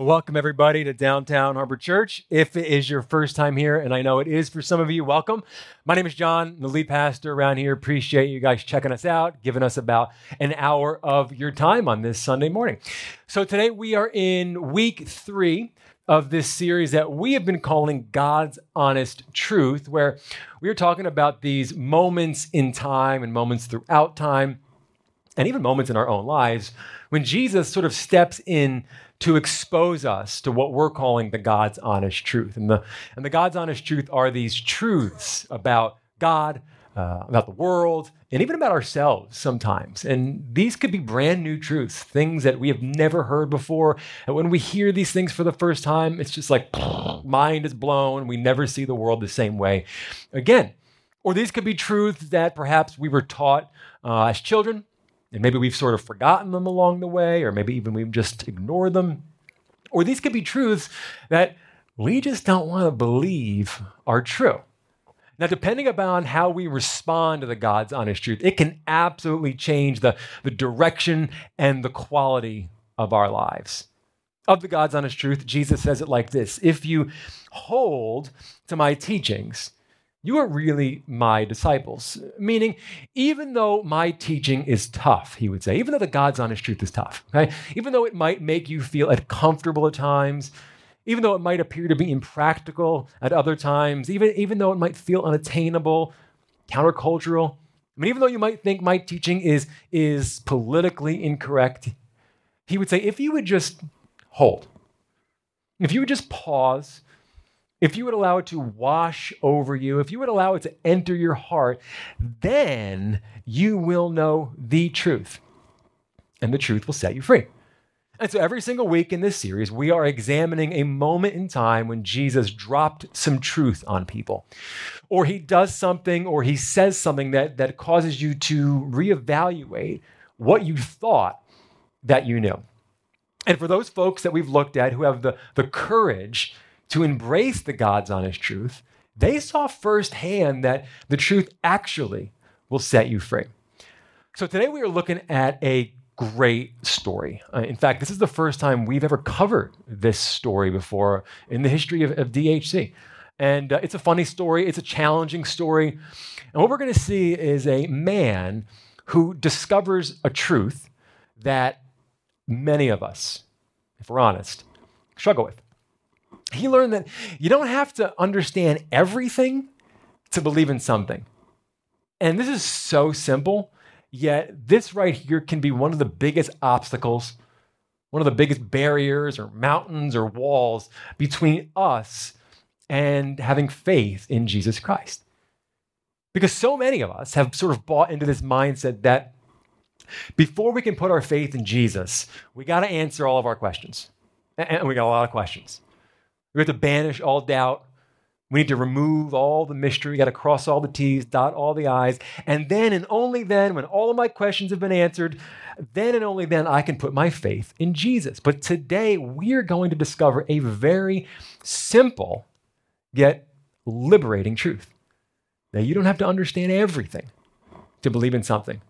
welcome everybody to Downtown Harbor Church. If it is your first time here, and I know it is for some of you, welcome. My name is John, I'm the lead pastor around here. Appreciate you guys checking us out, giving us about an hour of your time on this Sunday morning. So today we are in week three of this series that we have been calling God's Honest Truth, where we are talking about these moments in time and moments throughout time, and even moments in our own lives when Jesus sort of steps in to expose us to what we're calling the God's honest truth. And the, and the God's honest truth are these truths about God, uh, about the world, and even about ourselves sometimes. And these could be brand new truths, things that we have never heard before. And when we hear these things for the first time, it's just like mind is blown. We never see the world the same way again. Or these could be truths that perhaps we were taught uh, as children and maybe we've sort of forgotten them along the way, or maybe even we've just ignored them. Or these could be truths that we just don't want to believe are true. Now, depending upon how we respond to the God's honest truth, it can absolutely change the, the direction and the quality of our lives. Of the God's honest truth, Jesus says it like this If you hold to my teachings, you are really my disciples. Meaning, even though my teaching is tough, he would say, even though the God's honest truth is tough, okay? Even though it might make you feel uncomfortable at times, even though it might appear to be impractical at other times, even, even though it might feel unattainable, countercultural, I mean, even though you might think my teaching is, is politically incorrect, he would say, if you would just hold, if you would just pause if you would allow it to wash over you, if you would allow it to enter your heart, then you will know the truth. And the truth will set you free. And so every single week in this series, we are examining a moment in time when Jesus dropped some truth on people. Or he does something or he says something that, that causes you to reevaluate what you thought that you knew. And for those folks that we've looked at who have the, the courage to embrace the God's honest truth, they saw firsthand that the truth actually will set you free. So today we are looking at a great story. Uh, in fact, this is the first time we've ever covered this story before in the history of, of DHC. And uh, it's a funny story, it's a challenging story. And what we're going to see is a man who discovers a truth that many of us, if we're honest, struggle with he learned that you don't have to understand everything to believe in something. And this is so simple, yet this right here can be one of the biggest obstacles, one of the biggest barriers or mountains or walls between us and having faith in Jesus Christ. Because so many of us have sort of bought into this mindset that before we can put our faith in Jesus, we got to answer all of our questions. And we got a lot of questions. We have to banish all doubt. We need to remove all the mystery. We got to cross all the T's, dot all the I's. And then and only then, when all of my questions have been answered, then and only then I can put my faith in Jesus. But today we are going to discover a very simple yet liberating truth that you don't have to understand everything to believe in something.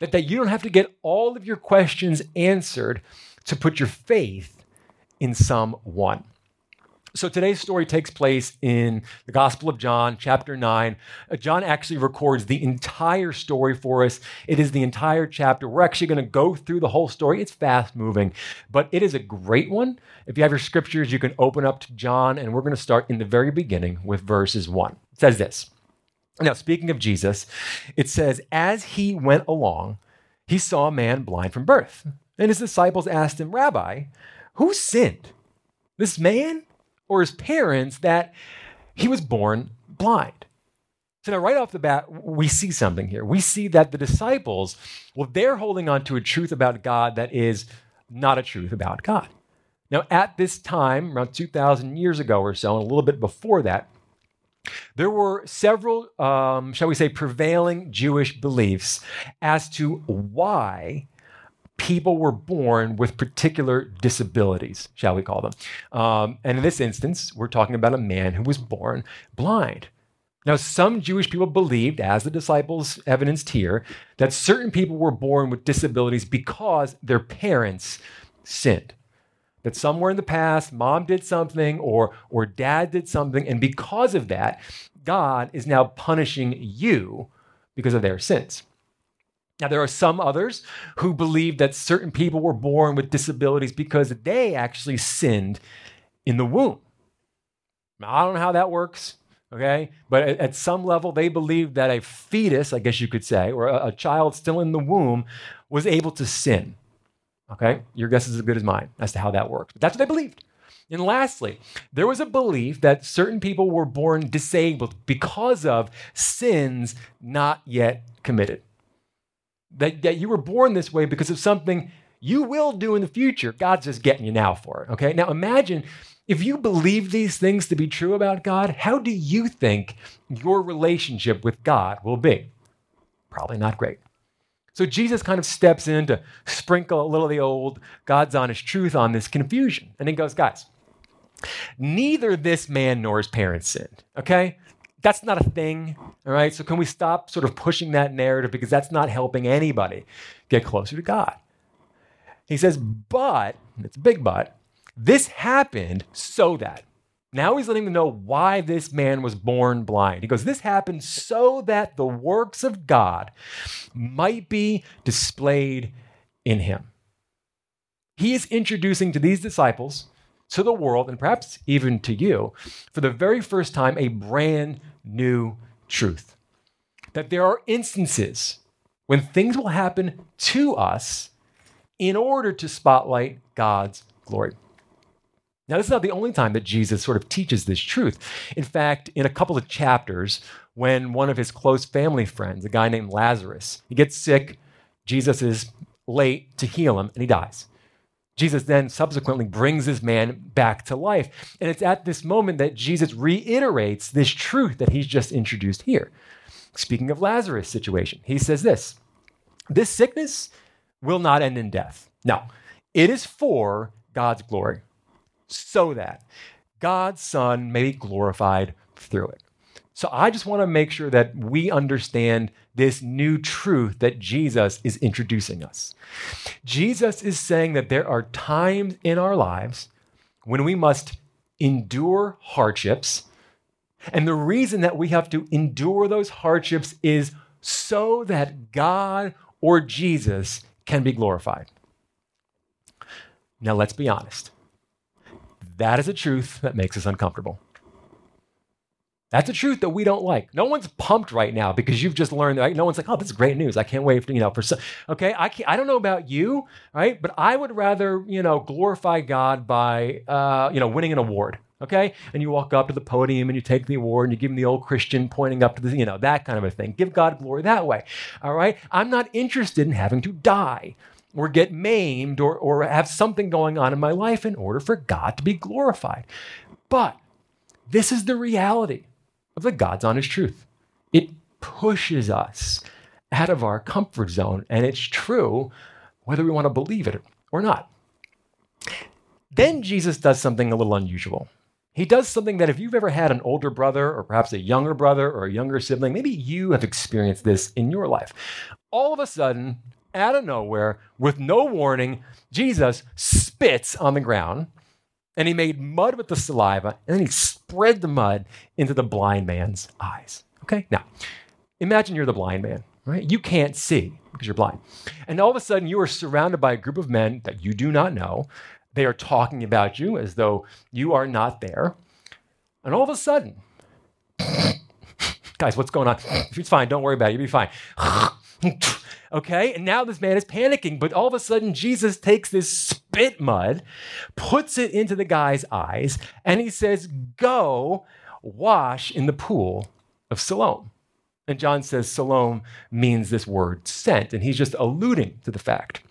That, that you don't have to get all of your questions answered to put your faith in someone. So today's story takes place in the Gospel of John, chapter 9. Uh, John actually records the entire story for us. It is the entire chapter. We're actually going to go through the whole story. It's fast moving, but it is a great one. If you have your scriptures, you can open up to John, and we're going to start in the very beginning with verses 1. It says this. Now, speaking of Jesus, it says, As he went along, he saw a man blind from birth. And his disciples asked him, Rabbi, who sinned? This man or his parents that he was born blind. So now, right off the bat, we see something here. We see that the disciples, well, they're holding on to a truth about God that is not a truth about God. Now, at this time, around 2,000 years ago or so, and a little bit before that, there were several, um, shall we say, prevailing Jewish beliefs as to why people were born with particular disabilities, shall we call them. Um, and in this instance, we're talking about a man who was born blind. Now, some Jewish people believed, as the disciples evidenced here, that certain people were born with disabilities because their parents sinned. that somewhere in the past, mom did something or, or dad did something, and because of that, God is now punishing you because of their sins. Now, there are some others who believe that certain people were born with disabilities because they actually sinned in the womb. Now, I don't know how that works, okay? But at, at some level, they believe that a fetus, I guess you could say, or a, a child still in the womb was able to sin. Okay? Your guess is as good as mine as to how that works. But that's what they believed. And lastly, there was a belief that certain people were born disabled because of sins not yet committed. That, that you were born this way because of something you will do in the future. God's just getting you now for it. Okay? Now imagine if you believe these things to be true about God, how do you think your relationship with God will be? Probably not great. So Jesus kind of steps in to sprinkle a little of the old God's honest truth on this confusion. And he goes, guys, neither this man nor his parents sinned, okay? That's not a thing, all right? So can we stop sort of pushing that narrative because that's not helping anybody get closer to God? He says, but, it's a big but, this happened so that now he's letting them know why this man was born blind. He goes, This happened so that the works of God might be displayed in him. He is introducing to these disciples, to the world, and perhaps even to you, for the very first time, a brand new truth. That there are instances when things will happen to us in order to spotlight God's glory. Now, this is not the only time that Jesus sort of teaches this truth. In fact, in a couple of chapters, when one of his close family friends, a guy named Lazarus, he gets sick, Jesus is late to heal him, and he dies. Jesus then subsequently brings this man back to life. And it's at this moment that Jesus reiterates this truth that he's just introduced here. Speaking of Lazarus' situation, he says this This sickness will not end in death. No, it is for God's glory so that God's Son may be glorified through it. So I just want to make sure that we understand this new truth that Jesus is introducing us. Jesus is saying that there are times in our lives when we must endure hardships. And the reason that we have to endure those hardships is so that God or Jesus can be glorified. Now, let's be honest. That is a truth that makes us uncomfortable. That's a truth that we don't like. No one's pumped right now because you've just learned. Right? No one's like, "Oh, this is great news! I can't wait for you know for some." Okay, I can't, I don't know about you, right? But I would rather you know glorify God by uh, you know winning an award. Okay, and you walk up to the podium and you take the award and you give him the old Christian pointing up to the you know that kind of a thing. Give God glory that way. All right, I'm not interested in having to die or get maimed or, or have something going on in my life in order for God to be glorified. But this is the reality of the God's honest truth. It pushes us out of our comfort zone, and it's true whether we want to believe it or not. Then Jesus does something a little unusual. He does something that if you've ever had an older brother or perhaps a younger brother or a younger sibling, maybe you have experienced this in your life. All of a sudden, out of nowhere, with no warning, Jesus spits on the ground and he made mud with the saliva and then he spread the mud into the blind man's eyes. Okay, now imagine you're the blind man, right? You can't see because you're blind. And all of a sudden, you are surrounded by a group of men that you do not know. They are talking about you as though you are not there. And all of a sudden, guys, what's going on? It's fine. Don't worry about it. You'll be fine. Okay, and now this man is panicking, but all of a sudden, Jesus takes this spit mud, puts it into the guy's eyes, and he says, Go wash in the pool of Siloam. And John says Siloam means this word sent, and he's just alluding to the fact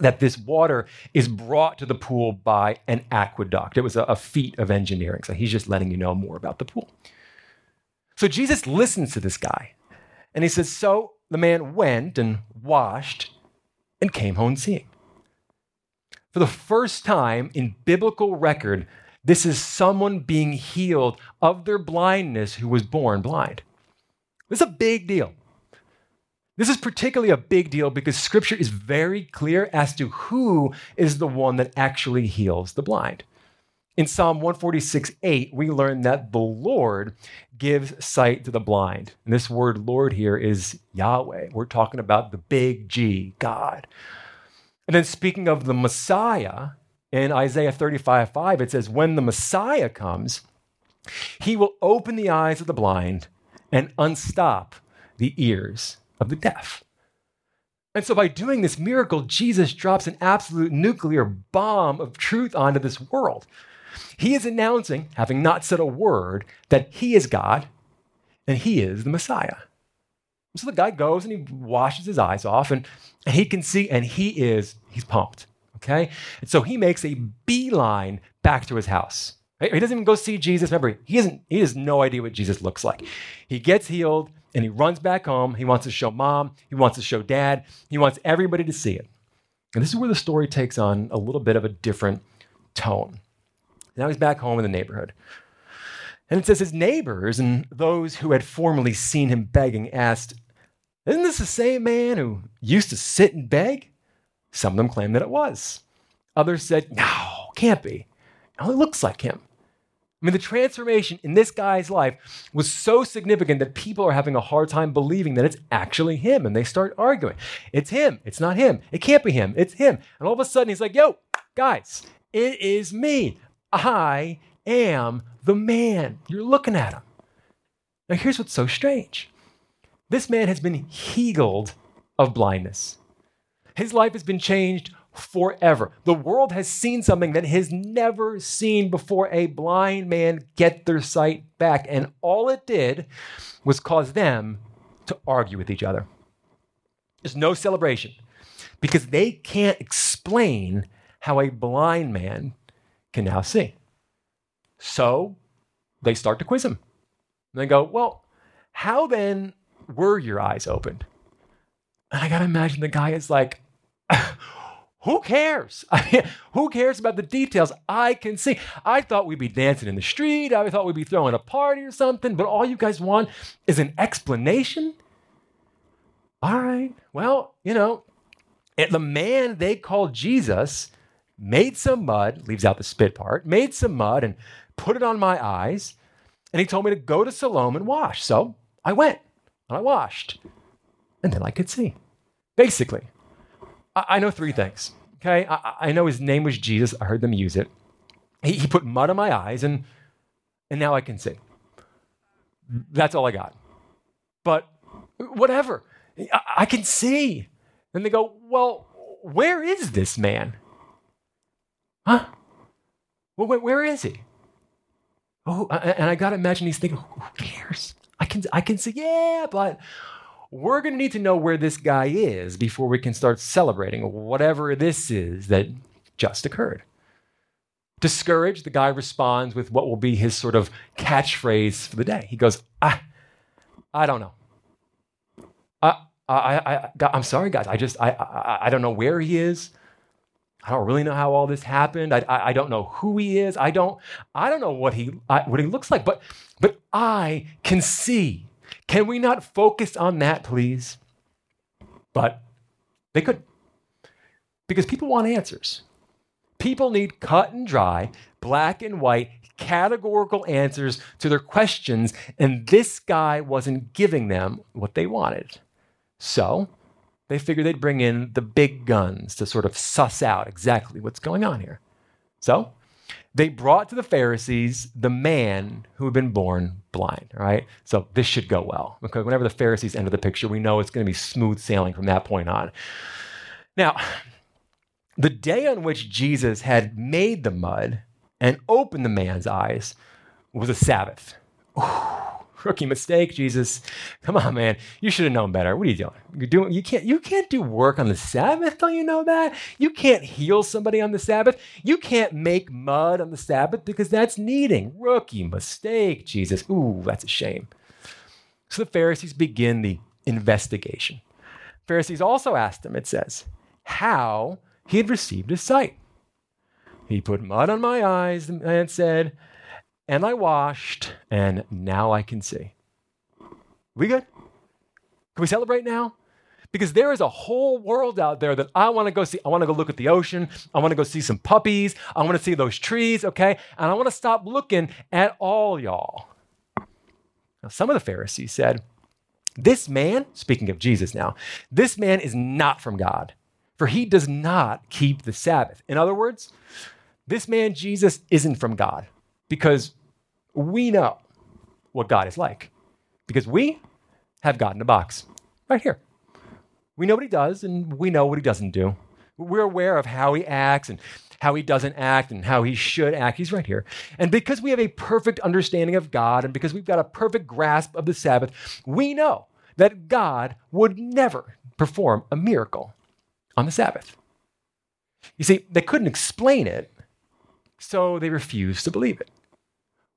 that this water is brought to the pool by an aqueduct. It was a, a feat of engineering. So he's just letting you know more about the pool. So Jesus listens to this guy and he says, So the man went and washed and came home seeing. For the first time in biblical record, this is someone being healed of their blindness who was born blind. This is a big deal. This is particularly a big deal because scripture is very clear as to who is the one that actually heals the blind. In Psalm 146 8, we learn that the Lord gives sight to the blind. And this word Lord here is Yahweh. We're talking about the big G, God. And then speaking of the Messiah, in Isaiah 35 5, it says, When the Messiah comes, he will open the eyes of the blind and unstop the ears of the deaf. And so, by doing this miracle, Jesus drops an absolute nuclear bomb of truth onto this world. He is announcing, having not said a word, that he is God and he is the Messiah. So the guy goes and he washes his eyes off and, and he can see, and he is, he's pumped. Okay? And so he makes a beeline back to his house. He doesn't even go see Jesus. Remember, he, hasn't, he has no idea what Jesus looks like. He gets healed and he runs back home. He wants to show mom, he wants to show dad, he wants everybody to see it. And this is where the story takes on a little bit of a different tone. Now he's back home in the neighborhood. And it says his neighbors and those who had formerly seen him begging asked, Isn't this the same man who used to sit and beg? Some of them claimed that it was. Others said, No, can't be. It only looks like him. I mean, the transformation in this guy's life was so significant that people are having a hard time believing that it's actually him. And they start arguing. It's him. It's not him. It can't be him. It's him. And all of a sudden, he's like, yo, guys, it is me. I am the man. You're looking at him. Now, here's what's so strange this man has been healed of blindness, his life has been changed forever. The world has seen something that has never seen before a blind man get their sight back. And all it did was cause them to argue with each other. There's no celebration because they can't explain how a blind man can now see. So they start to quiz him. And they go, Well, how then were your eyes opened? And I got to imagine the guy is like, who cares? I mean, who cares about the details? I can see. I thought we'd be dancing in the street. I thought we'd be throwing a party or something, but all you guys want is an explanation? All right. Well, you know, the man they call Jesus made some mud, leaves out the spit part, made some mud and put it on my eyes. And he told me to go to Siloam and wash. So I went and I washed. And then I could see. Basically, I, I know three things. Okay. I, I, know his name was Jesus. I heard them use it. He, he put mud on my eyes and, and now I can see. That's all I got. But whatever. I, I can see. And they go, well, where is this man? Huh? Well, where, where is he? Oh, and I got to imagine he's thinking, who cares? I can, I can say, yeah, but we're to need to know where this guy is before we can start celebrating whatever this is that just occurred. Discouraged, the guy responds with what will be his sort of catchphrase for the day. He goes, I, I don't know. I, I, I, I'm sorry, guys. I just, I, I, I don't know where he is. I don't really know how all this happened. I, I, I, don't know who he is. I don't, I don't know what he, I, what he looks like, but, but I can see. Can we not focus on that, please? But they could. Because people want answers. People need cut and dry, black and white, categorical answers to their questions, and this guy wasn't giving them what they wanted. So, they figured they'd bring in the big guns to sort of suss out exactly what's going on here. So they brought to the Pharisees the man who had been born blind, right? So this should go well. Because whenever the Pharisees enter the picture, we know it's going to be smooth sailing from that point on. Now, the day on which Jesus had made the mud and opened the man's eyes was a Sabbath. Ooh rookie mistake, Jesus. Come on, man. You should have known better. What are you doing? You're doing you can't you can't do work on the Sabbath, don't you know that? You can't heal somebody on the Sabbath. You can't make mud on the Sabbath because that's kneading. Rookie mistake, Jesus. Ooh, that's a shame. So the Pharisees begin the investigation. Pharisees also asked him, it says, how he had received his sight. He put mud on my eyes, and said, and I washed, and now I can see. We good? Can we celebrate now? Because there is a whole world out there that I want to go see. I want to go look at the ocean. I want to go see some puppies. I want to see those trees, okay? And I want to stop looking at all y'all. Now, some of the Pharisees said, This man, speaking of Jesus now, this man is not from God, for he does not keep the Sabbath. In other words, this man, Jesus, isn't from God because we know what God is like. Because we have God in a box right here. We know what he does and we know what he doesn't do. We're aware of how he acts and how he doesn't act and how he should act. He's right here. And because we have a perfect understanding of God and because we've got a perfect grasp of the Sabbath, we know that God would never perform a miracle on the Sabbath. You see, they couldn't explain it, so they refused to believe it.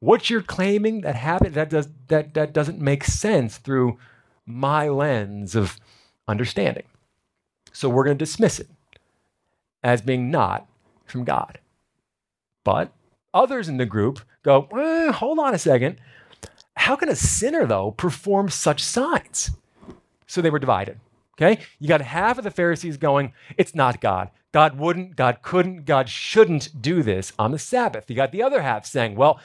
What you're claiming that happened that does that that doesn't make sense through my lens of understanding. So we're going to dismiss it as being not from God. But others in the group go, eh, hold on a second. How can a sinner, though, perform such signs? So they were divided. Okay? You got half of the Pharisees going, it's not God. God wouldn't, God couldn't, God shouldn't do this on the Sabbath. You got the other half saying, well,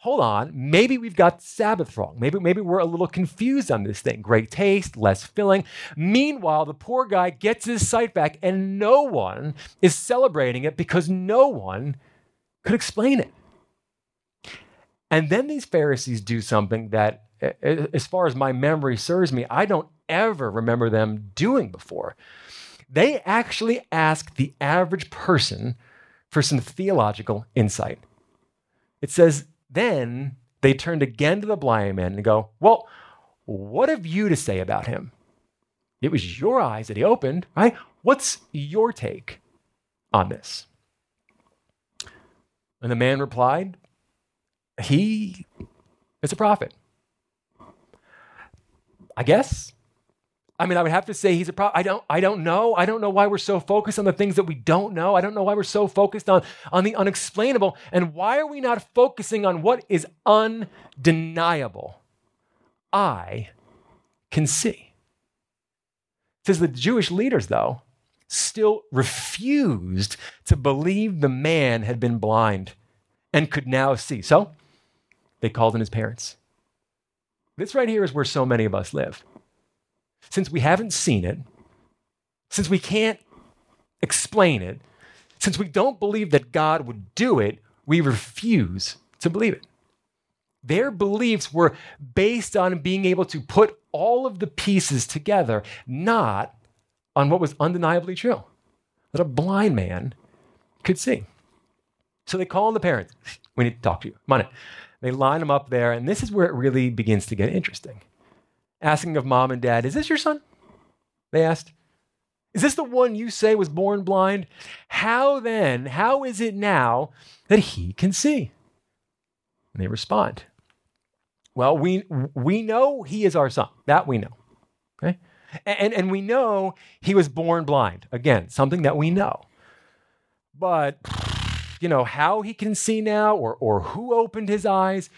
hold on, maybe we've got Sabbath wrong. Maybe, maybe we're a little confused on this thing. Great taste, less filling. Meanwhile, the poor guy gets his sight back, and no one is celebrating it because no one could explain it. And then these Pharisees do something that, as far as my memory serves me, I don't ever remember them doing before. They actually ask the average person for some theological insight. It says then they turned again to the blind man and go, Well, what have you to say about him? It was your eyes that he opened, right? What's your take on this? And the man replied, He is a prophet. I guess I mean, I would have to say he's a problem. I don't, I don't know. I don't know why we're so focused on the things that we don't know. I don't know why we're so focused on, on the unexplainable. And why are we not focusing on what is undeniable? I can see. It says the Jewish leaders, though, still refused to believe the man had been blind and could now see. So they called in his parents. This right here is where so many of us live since we haven't seen it, since we can't explain it, since we don't believe that God would do it, we refuse to believe it. Their beliefs were based on being able to put all of the pieces together, not on what was undeniably true that a blind man could see. So they call in the parents. We need to talk to you. Come on in. They line them up there, and this is where it really begins to get interesting asking of mom and dad, Is this your son? They asked. Is this the one you say was born blind? How then, how is it now that he can see? And they respond, Well, we, we know he is our son. That we know. Okay? And, and we know he was born blind. Again, something that we know. But, you know, how he can see now or, or who opened his eyes,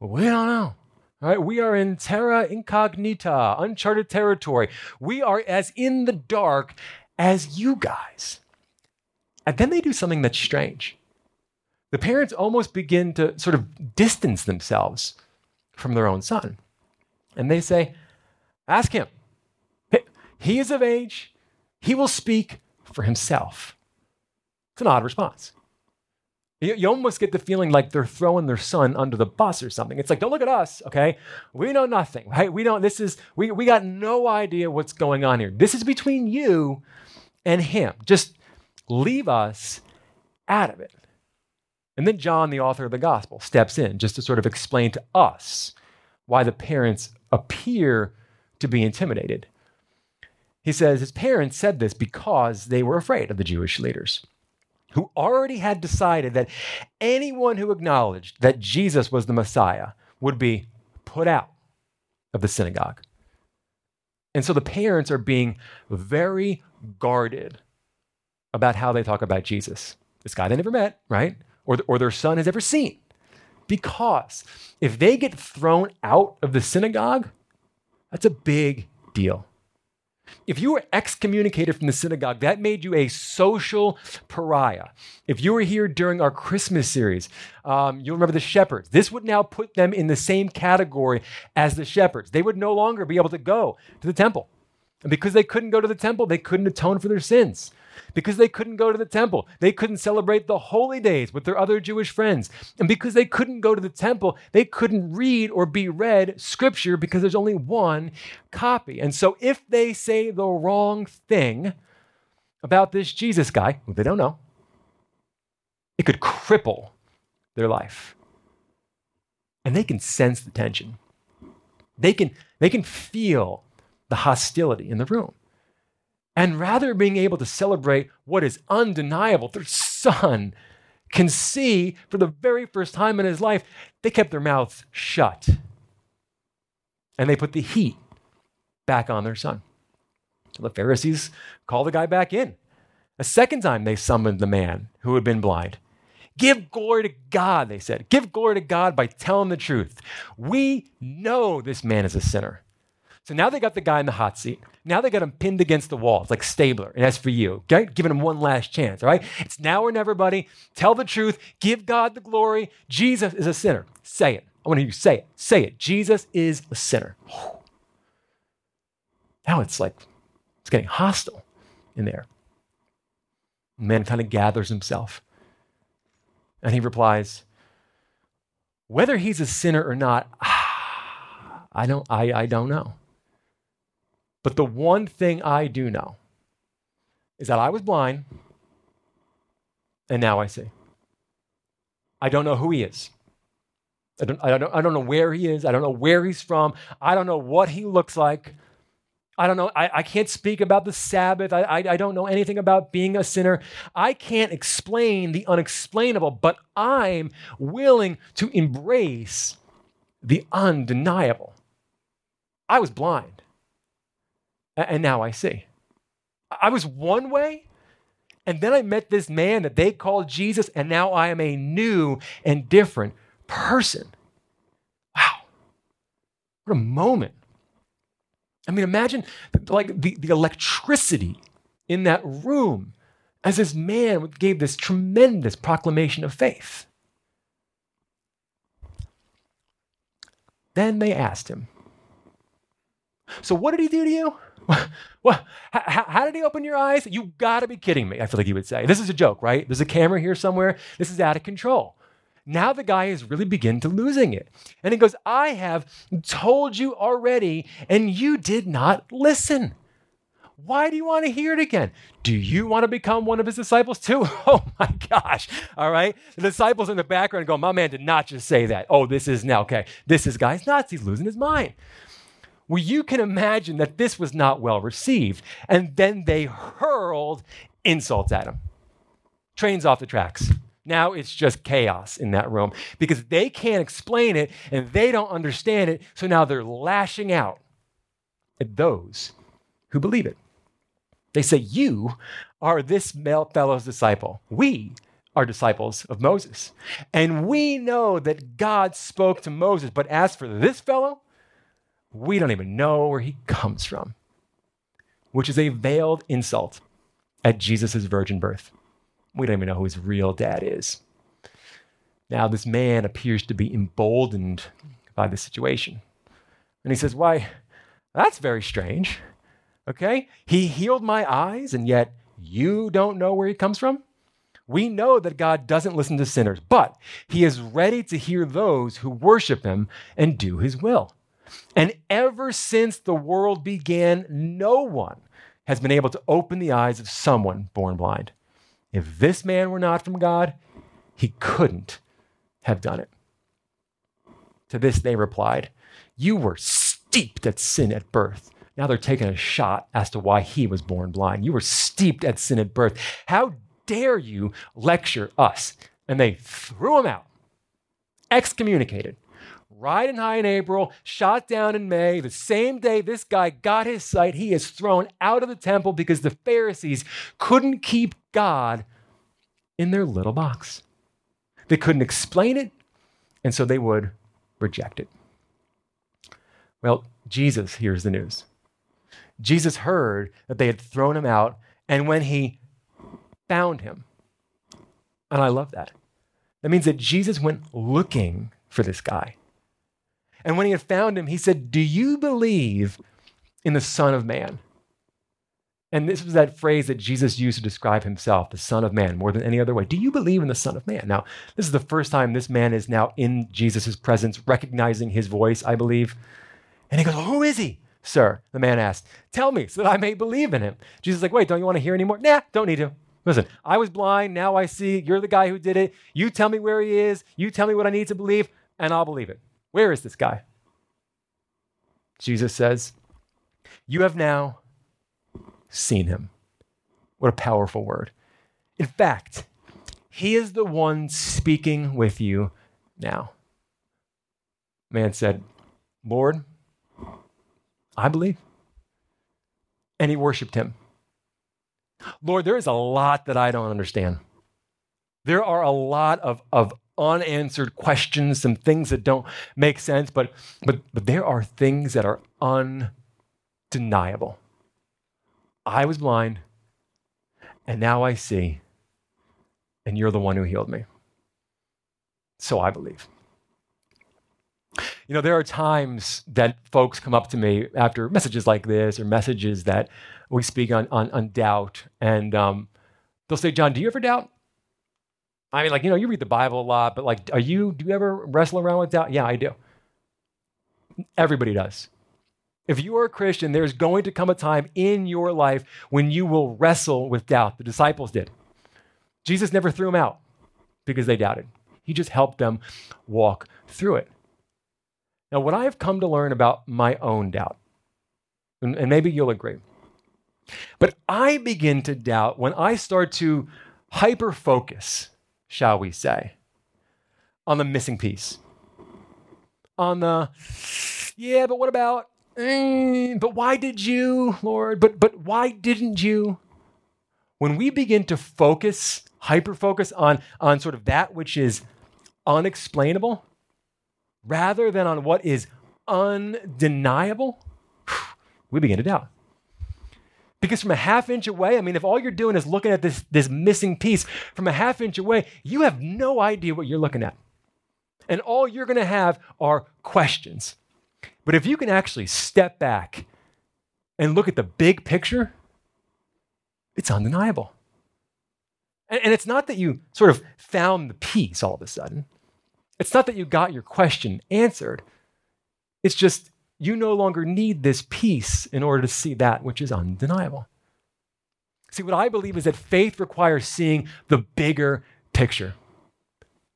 we don't know. All right, we are in terra incognita, uncharted territory. We are as in the dark as you guys. And then they do something that's strange. The parents almost begin to sort of distance themselves from their own son. And they say, Ask him. He is of age, he will speak for himself. It's an odd response. You, you almost get the feeling like they're throwing their son under the bus or something. It's like, don't look at us, okay? We know nothing, right? We don't, this is, we, we got no idea what's going on here. This is between you and him. Just leave us out of it. And then John, the author of the gospel, steps in just to sort of explain to us why the parents appear to be intimidated. He says his parents said this because they were afraid of the Jewish leaders who already had decided that anyone who acknowledged that Jesus was the Messiah would be put out of the synagogue. And so the parents are being very guarded about how they talk about Jesus. This guy they never met, right? Or, or their son has ever seen. Because if they get thrown out of the synagogue, that's a big deal. If you were excommunicated from the synagogue, that made you a social pariah. If you were here during our Christmas series, um, you'll remember the shepherds. This would now put them in the same category as the shepherds. They would no longer be able to go to the temple. And because they couldn't go to the temple, they couldn't atone for their sins because they couldn't go to the temple. They couldn't celebrate the holy days with their other Jewish friends. And because they couldn't go to the temple, they couldn't read or be read scripture because there's only one copy. And so if they say the wrong thing about this Jesus guy, who they don't know, it could cripple their life. And they can sense the tension. They can, they can feel the hostility in the room. And rather being able to celebrate what is undeniable, their son can see for the very first time in his life, they kept their mouths shut. And they put the heat back on their son. So the Pharisees call the guy back in. A second time, they summoned the man who had been blind. Give glory to God, they said. Give glory to God by telling the truth. We know this man is a sinner. So now they got the guy in the hot seat. Now they got him pinned against the wall. It's like Stabler and that's for you. Okay? Giving him one last chance. All right? It's now or never, buddy. Tell the truth. Give God the glory. Jesus is a sinner. Say it. I want to hear you say it. Say it. Jesus is a sinner. Now it's like it's getting hostile in there. The man kind of gathers himself. And he replies, Whether he's a sinner or not, I don't, I, I don't know. But the one thing I do know is that I was blind and now I see. I don't know who he is. I don't, I, don't, I don't know where he is. I don't know where he's from. I don't know what he looks like. I don't know. I, I can't speak about the Sabbath. I, I, I don't know anything about being a sinner. I can't explain the unexplainable, but I'm willing to embrace the undeniable. I was blind and now I see. I was one way, and then I met this man that they called Jesus, and now I am a new and different person. Wow. What a moment. I mean, imagine like the, the electricity in that room as this man gave this tremendous proclamation of faith. Then they asked him, So, what did he do to you? well, how, how, did he open your eyes? You gotta be kidding me. I feel like he would say. This is a joke, right? There's a camera here somewhere. This is out of control. Now the guy is really beginning to losing it. And he goes, I have told you already, and you did not listen. Why do you want to hear it again? Do you want to become one of his disciples too? Oh my gosh. All right. The disciples in the background go, My man did not just say that. Oh, this is now, okay. This is guy's nuts. He's losing his mind. Well, you can imagine that this was not well received. And then they hurled insults at him. Trains off the tracks. Now it's just chaos in that room because they can't explain it and they don't understand it. So now they're lashing out at those who believe it. They say, You are this fellow's disciple. We are disciples of Moses. And we know that God spoke to Moses. But as for this fellow, we don't even know where he comes from, which is a veiled insult at Jesus' virgin birth. We don't even know who his real dad is. Now, this man appears to be emboldened by the situation. And he says, Why, that's very strange. Okay? He healed my eyes, and yet you don't know where he comes from? We know that God doesn't listen to sinners, but he is ready to hear those who worship him and do his will. And ever since the world began, no one has been able to open the eyes of someone born blind. If this man were not from God, he couldn't have done it. To this they replied, You were steeped at sin at birth. Now they're taking a shot as to why he was born blind. You were steeped at sin at birth. How dare you lecture us? And they threw him out, excommunicated riding high in April, shot down in May. The same day this guy got his sight, he is thrown out of the temple because the Pharisees couldn't keep God in their little box. They couldn't explain it, and so they would reject it. Well, Jesus hears the news. Jesus heard that they had thrown him out, and when he found him, and I love that. That means that Jesus went looking for this guy. And when he had found him, he said, Do you believe in the Son of Man? And this was that phrase that Jesus used to describe himself, the Son of Man, more than any other way. Do you believe in the Son of Man? Now, this is the first time this man is now in Jesus' presence, recognizing his voice, I believe. And he goes, Who is he, sir? The man asked. Tell me so that I may believe in him. Jesus is like, Wait, don't you want to hear anymore? Nah, don't need to. Listen, I was blind, now I see. You're the guy who did it. You tell me where he is. You tell me what I need to believe, and I'll believe it. Where is this guy? Jesus says, You have now seen him. What a powerful word. In fact, he is the one speaking with you now. Man said, Lord, I believe. And he worshiped him. Lord, there is a lot that I don't understand. There are a lot of, of unanswered questions, some things that don't make sense, but, but, but there are things that are undeniable. I was blind, and now I see, and you're the one who healed me. So I believe. You know, there are times that folks come up to me after messages like this or messages that we speak on, on, on doubt, and um, they'll say, John, do you ever doubt? I mean, like, you know, you read the Bible a lot, but like, are you, do you ever wrestle around with doubt? Yeah, I do. Everybody does. If you are a Christian, there's going to come a time in your life when you will wrestle with doubt. The disciples did. Jesus never threw them out because they doubted, He just helped them walk through it. Now, what I have come to learn about my own doubt, and, maybe you'll agree, but I begin to doubt when I start to hyper focus, shall we say, on the missing piece. On the, yeah, but what about? Mm, but why did you, Lord? But but why didn't you? When we begin to focus, hyper focus on on sort of that which is unexplainable, rather than on what is undeniable, we begin to doubt. Because from a half inch away, I mean, if all you're doing is looking at this, this missing piece from a half inch away, you have no idea what you're looking at. And all you're going to have are questions. But if you can actually step back and look at the big picture, it's undeniable. And, and, it's not that you sort of found the piece all of a sudden, it's not that you got your question answered. It's just you no longer need this piece in order to see that which is undeniable. See, what I believe is that faith requires seeing the bigger picture.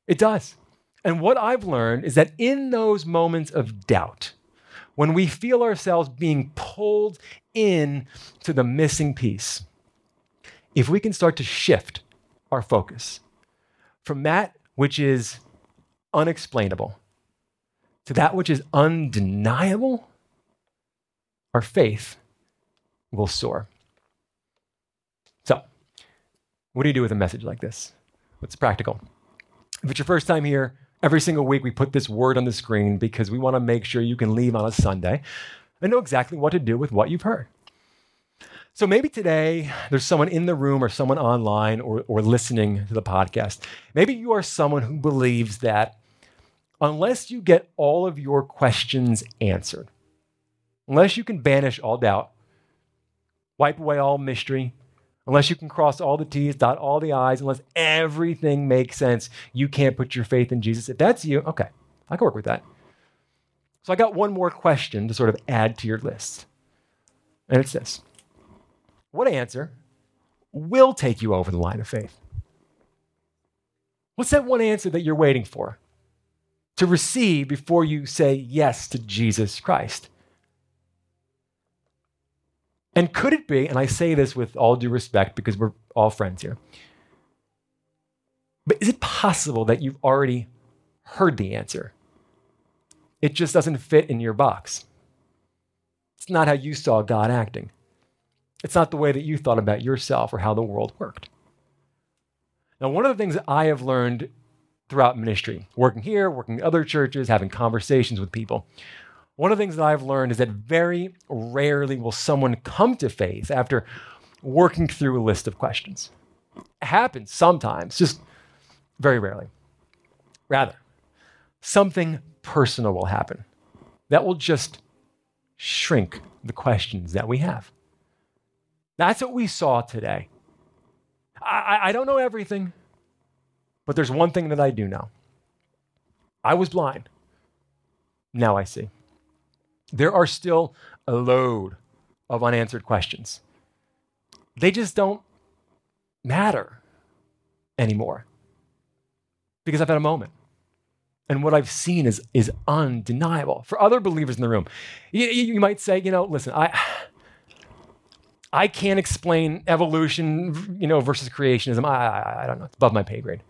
It does. And what I've learned is that in those moments of doubt, when we feel ourselves being pulled in to the missing piece, if we can start to shift our focus from that which is unexplainable to that which is undeniable, our faith will soar. So, what do you do with a message like this? What's practical? If it's your first time here, Every single week, we put this word on the screen because we want to make sure you can leave on a Sunday and know exactly what to do with what you've heard. So maybe today there's someone in the room or someone online or, or listening to the podcast. Maybe you are someone who believes that unless you get all of your questions answered, unless you can banish all doubt, wipe away all mystery, Unless you can cross all the T's, dot all the I's, unless everything makes sense, you can't put your faith in Jesus. If that's you, okay, I can work with that. So I got one more question to sort of add to your list. And it's this What answer will take you over the line of faith? What's that one answer that you're waiting for to receive before you say yes to Jesus Christ? And could it be, and I say this with all due respect because we're all friends here, but is it possible that you've already heard the answer? It just doesn't fit in your box. It's not how you saw God acting. It's not the way that you thought about yourself or how the world worked. Now, one of the things that I have learned throughout ministry, working here, working in other churches, having conversations with people, One of the things that I've learned is that very rarely will someone come to faith after working through a list of questions. It happens sometimes, just very rarely. Rather, something personal will happen that will just shrink the questions that we have. That's what we saw today. I, I, don't know everything, but there's one thing that I do know. I was blind. Now I see. There are still a load of unanswered questions. They just don't matter anymore because I've had a moment. And what I've seen is, is undeniable. For other believers in the room, you, you might say, you know, listen, I, I can't explain evolution, you know, versus creationism. I, I, I don't know. It's above my pay grade.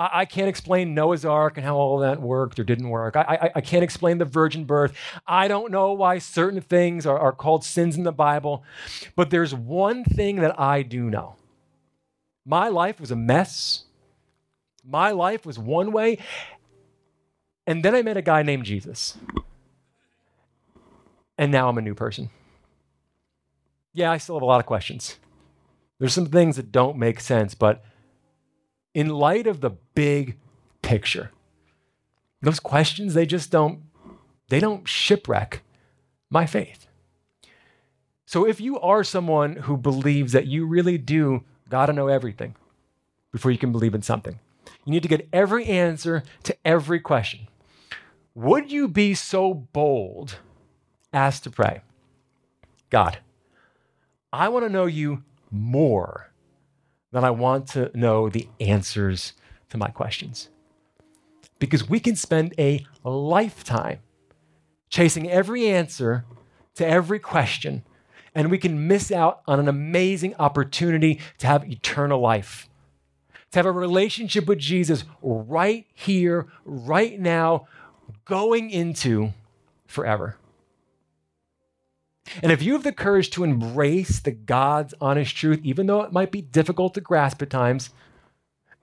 I, I, can't explain Noah's Ark and how all that worked or didn't work. I, I, I can't explain the virgin birth. I don't know why certain things are, are called sins in the Bible. But there's one thing that I do know. My life was a mess. My life was one way. And then I met a guy named Jesus. And now I'm a new person yeah, I still have a lot of questions. There's some things that don't make sense, but in light of the big picture, those questions they just don't they don't shipwreck my faith. So if you are someone who believes that you really do got to know everything before you can believe in something. You need to get every answer to every question. Would you be so bold as to pray? God, I want to know you more than I want to know the answers to my questions. Because we can spend a lifetime chasing every answer to every question, and we can miss out on an amazing opportunity to have eternal life, to have a relationship with Jesus right here, right now, going into forever. And if you have the courage to embrace the God's honest truth, even though it might be difficult to grasp at times,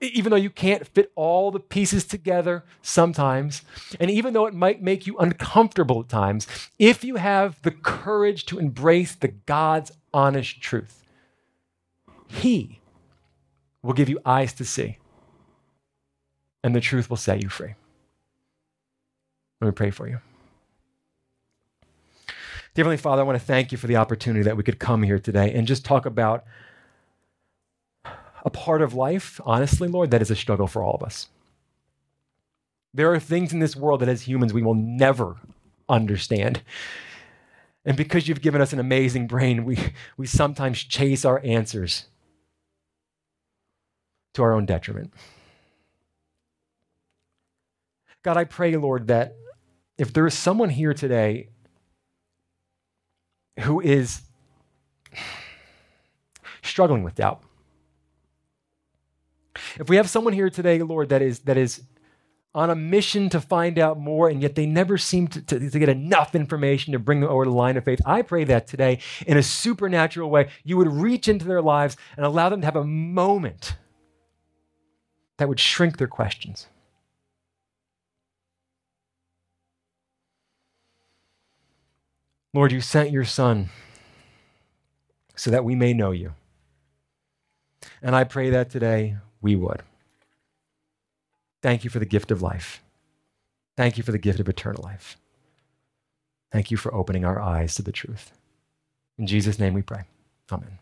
even though you can't fit all the pieces together sometimes, and even though it might make you uncomfortable at times, if you have the courage to embrace the God's honest truth, He will give you eyes to see, and the truth will set you free. Let me pray for you. Dear Heavenly Father, I want to thank you for the opportunity that we could come here today and just talk about a part of life, honestly, Lord, that is a struggle for all of us. There are things in this world that as humans we will never understand. And because you've given us an amazing brain, we, we sometimes chase our answers to our own detriment. God, I pray, Lord, that if there is someone here today who is struggling with doubt. If we have someone here today, Lord, that is, that is on a mission to find out more, and yet they never seem to, to, to, get enough information to bring them over the line of faith. I pray that today, in a supernatural way, you would reach into their lives and allow them to have a moment that would shrink their questions. Lord, you sent your Son so that we may know you. And I pray that today we would. Thank you for the gift of life. Thank you for the gift of eternal life. Thank you for opening our eyes to the truth. In Jesus' name we pray. Amen.